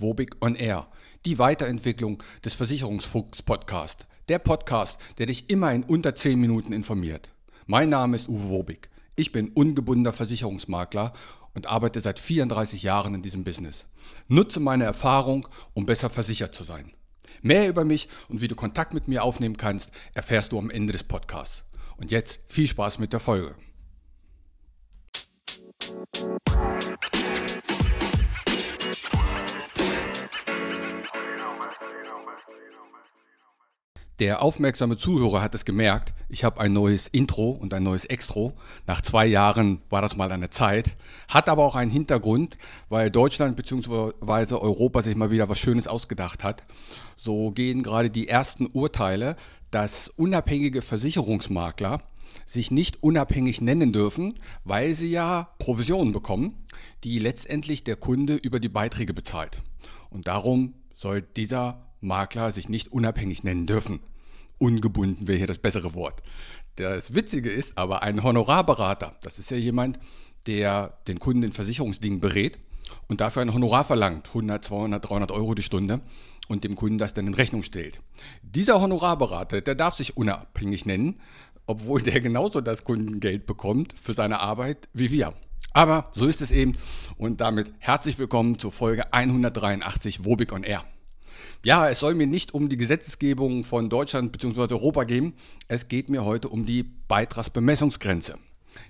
Wobig on Air, die Weiterentwicklung des Versicherungsfuchs Podcast. Der Podcast, der dich immer in unter 10 Minuten informiert. Mein Name ist Uwe Wobig. Ich bin ungebundener Versicherungsmakler und arbeite seit 34 Jahren in diesem Business. Nutze meine Erfahrung, um besser versichert zu sein. Mehr über mich und wie du Kontakt mit mir aufnehmen kannst, erfährst du am Ende des Podcasts. Und jetzt viel Spaß mit der Folge. Der aufmerksame Zuhörer hat es gemerkt, ich habe ein neues Intro und ein neues Extro. Nach zwei Jahren war das mal eine Zeit. Hat aber auch einen Hintergrund, weil Deutschland bzw. Europa sich mal wieder was Schönes ausgedacht hat. So gehen gerade die ersten Urteile, dass unabhängige Versicherungsmakler sich nicht unabhängig nennen dürfen, weil sie ja Provisionen bekommen, die letztendlich der Kunde über die Beiträge bezahlt. Und darum soll dieser Makler sich nicht unabhängig nennen dürfen. Ungebunden wäre hier das bessere Wort. Das Witzige ist aber, ein Honorarberater, das ist ja jemand, der den Kunden in Versicherungsdingen berät und dafür ein Honorar verlangt, 100, 200, 300 Euro die Stunde und dem Kunden das dann in Rechnung stellt. Dieser Honorarberater, der darf sich unabhängig nennen, obwohl der genauso das Kundengeld bekommt für seine Arbeit wie wir. Aber so ist es eben und damit herzlich willkommen zur Folge 183 Wobig on Air. Ja, es soll mir nicht um die Gesetzgebung von Deutschland bzw. Europa gehen. Es geht mir heute um die Beitragsbemessungsgrenze.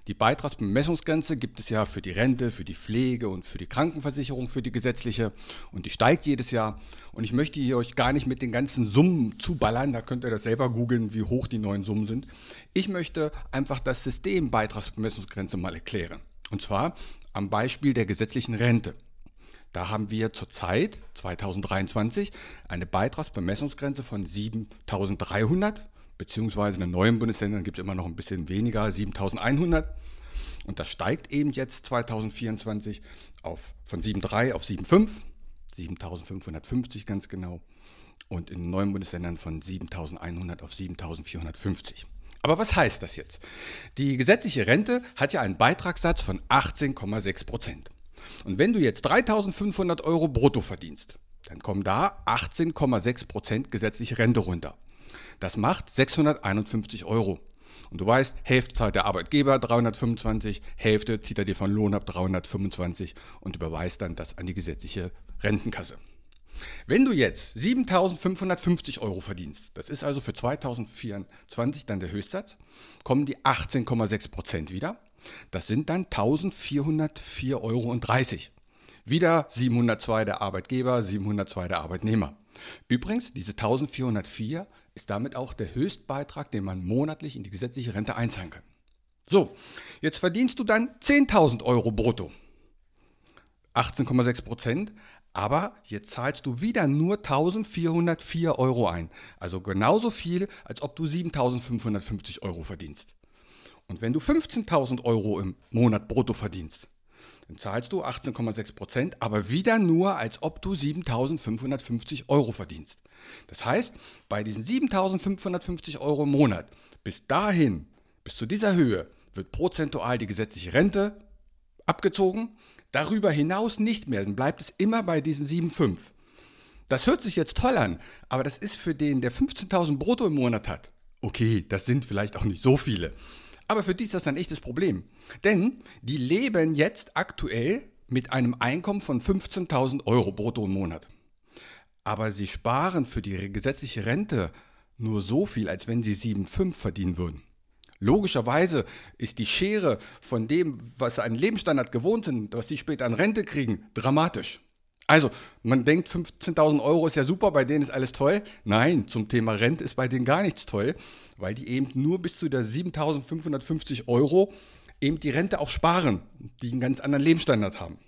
Die Beitragsbemessungsgrenze gibt es ja für die Rente, für die Pflege und für die Krankenversicherung, für die gesetzliche. Und die steigt jedes Jahr. Und ich möchte hier euch gar nicht mit den ganzen Summen zuballern. Da könnt ihr das selber googeln, wie hoch die neuen Summen sind. Ich möchte einfach das System Beitragsbemessungsgrenze mal erklären. Und zwar am Beispiel der gesetzlichen Rente. Da haben wir zurzeit 2023 eine Beitragsbemessungsgrenze von 7.300, beziehungsweise in den neuen Bundesländern gibt es immer noch ein bisschen weniger, 7.100. Und das steigt eben jetzt 2024 auf, von 7.3 auf 7.5, 7.550 ganz genau. Und in den neuen Bundesländern von 7.100 auf 7.450. Aber was heißt das jetzt? Die gesetzliche Rente hat ja einen Beitragssatz von 18,6 Prozent. Und wenn du jetzt 3500 Euro brutto verdienst, dann kommen da 18,6 Prozent gesetzliche Rente runter. Das macht 651 Euro. Und du weißt, Hälfte zahlt der Arbeitgeber 325, Hälfte zieht er dir von Lohn ab 325 und überweist dann das an die gesetzliche Rentenkasse. Wenn du jetzt 7.550 Euro verdienst, das ist also für 2024 dann der Höchstsatz, kommen die 18,6 Prozent wieder. Das sind dann 1404,30 Euro. Wieder 702 der Arbeitgeber, 702 der Arbeitnehmer. Übrigens, diese 1404 ist damit auch der Höchstbeitrag, den man monatlich in die gesetzliche Rente einzahlen kann. So, jetzt verdienst du dann 10.000 Euro brutto. 18,6 Prozent. Aber jetzt zahlst du wieder nur 1404 Euro ein. Also genauso viel, als ob du 7550 Euro verdienst. Und wenn du 15.000 Euro im Monat brutto verdienst, dann zahlst du 18,6 Prozent, aber wieder nur, als ob du 7.550 Euro verdienst. Das heißt, bei diesen 7.550 Euro im Monat, bis dahin, bis zu dieser Höhe, wird prozentual die gesetzliche Rente abgezogen. Darüber hinaus nicht mehr, dann bleibt es immer bei diesen 7,5. Das hört sich jetzt toll an, aber das ist für den, der 15.000 brutto im Monat hat. Okay, das sind vielleicht auch nicht so viele. Aber für die ist das ein echtes Problem. Denn die leben jetzt aktuell mit einem Einkommen von 15.000 Euro brutto im Monat. Aber sie sparen für die gesetzliche Rente nur so viel, als wenn sie 7,5 verdienen würden. Logischerweise ist die Schere von dem, was sie an Lebensstandard gewohnt sind, was sie später an Rente kriegen, dramatisch. Also, man denkt, 15.000 Euro ist ja super, bei denen ist alles toll. Nein, zum Thema Rente ist bei denen gar nichts toll, weil die eben nur bis zu der 7.550 Euro eben die Rente auch sparen, die einen ganz anderen Lebensstandard haben.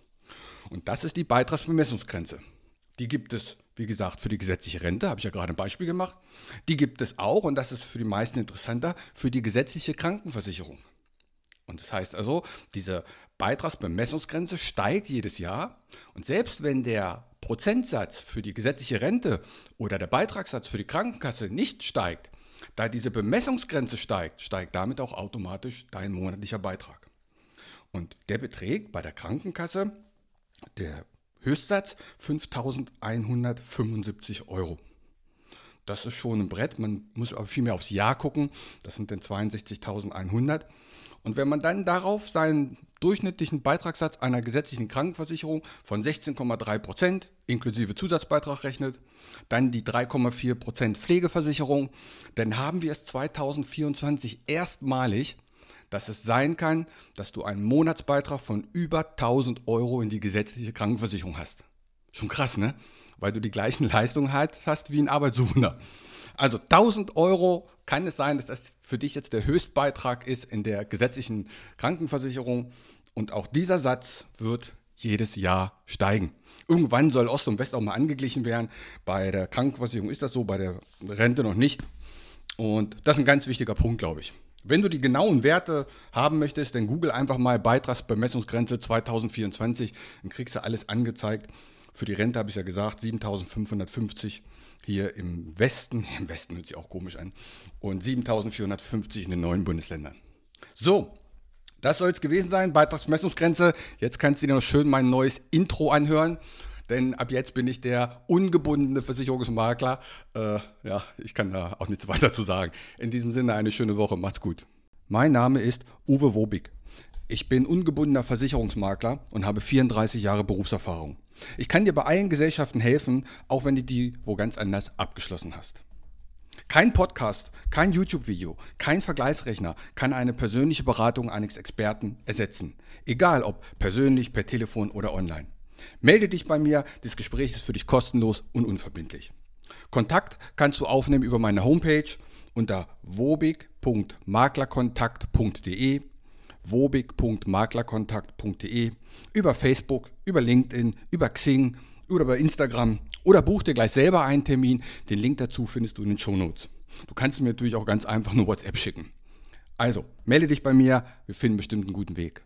Und das ist die Beitragsbemessungsgrenze. Die gibt es, wie gesagt, für die gesetzliche Rente, habe ich ja gerade ein Beispiel gemacht. Die gibt es auch, und das ist für die meisten interessanter, für die gesetzliche Krankenversicherung. Und das heißt also, diese Beitragsbemessungsgrenze steigt jedes Jahr. Und selbst wenn der Prozentsatz für die gesetzliche Rente oder der Beitragssatz für die Krankenkasse nicht steigt, da diese Bemessungsgrenze steigt, steigt damit auch automatisch dein monatlicher Beitrag. Und der beträgt bei der Krankenkasse, der Höchstsatz 5.175 Euro. Das ist schon ein Brett. Man muss aber viel mehr aufs Jahr gucken. Das sind dann 62.100. Und wenn man dann darauf seinen durchschnittlichen Beitragssatz einer gesetzlichen Krankenversicherung von 16,3 Prozent inklusive Zusatzbeitrag rechnet, dann die 3,4 Prozent Pflegeversicherung, dann haben wir es 2024 erstmalig, dass es sein kann, dass du einen Monatsbeitrag von über 1000 Euro in die gesetzliche Krankenversicherung hast. Schon krass, ne? Weil du die gleichen Leistungen hast wie ein Arbeitssuchender. Also 1000 Euro kann es sein, dass das für dich jetzt der Höchstbeitrag ist in der gesetzlichen Krankenversicherung. Und auch dieser Satz wird jedes Jahr steigen. Irgendwann soll Ost und West auch mal angeglichen werden. Bei der Krankenversicherung ist das so, bei der Rente noch nicht. Und das ist ein ganz wichtiger Punkt, glaube ich. Wenn du die genauen Werte haben möchtest, dann google einfach mal Beitragsbemessungsgrenze 2024, dann kriegst du alles angezeigt. Für die Rente habe ich ja gesagt, 7550 hier im Westen, im Westen hört sich auch komisch an, und 7450 in den neuen Bundesländern. So, das soll es gewesen sein, Beitragsmessungsgrenze. Jetzt kannst du dir noch schön mein neues Intro anhören, denn ab jetzt bin ich der ungebundene Versicherungsmakler. Äh, ja, ich kann da auch nichts weiter zu sagen. In diesem Sinne eine schöne Woche, macht's gut. Mein Name ist Uwe Wobig. Ich bin ungebundener Versicherungsmakler und habe 34 Jahre Berufserfahrung. Ich kann dir bei allen Gesellschaften helfen, auch wenn du die wo ganz anders abgeschlossen hast. Kein Podcast, kein YouTube-Video, kein Vergleichsrechner kann eine persönliche Beratung eines Experten ersetzen. Egal ob persönlich, per Telefon oder online. Melde dich bei mir, das Gespräch ist für dich kostenlos und unverbindlich. Kontakt kannst du aufnehmen über meine Homepage unter wobig.maklerkontakt.de wobig.maklerkontakt.de, über Facebook, über LinkedIn, über Xing oder über Instagram oder buch dir gleich selber einen Termin. Den Link dazu findest du in den Shownotes. Du kannst mir natürlich auch ganz einfach nur WhatsApp schicken. Also, melde dich bei mir, wir finden bestimmt einen guten Weg.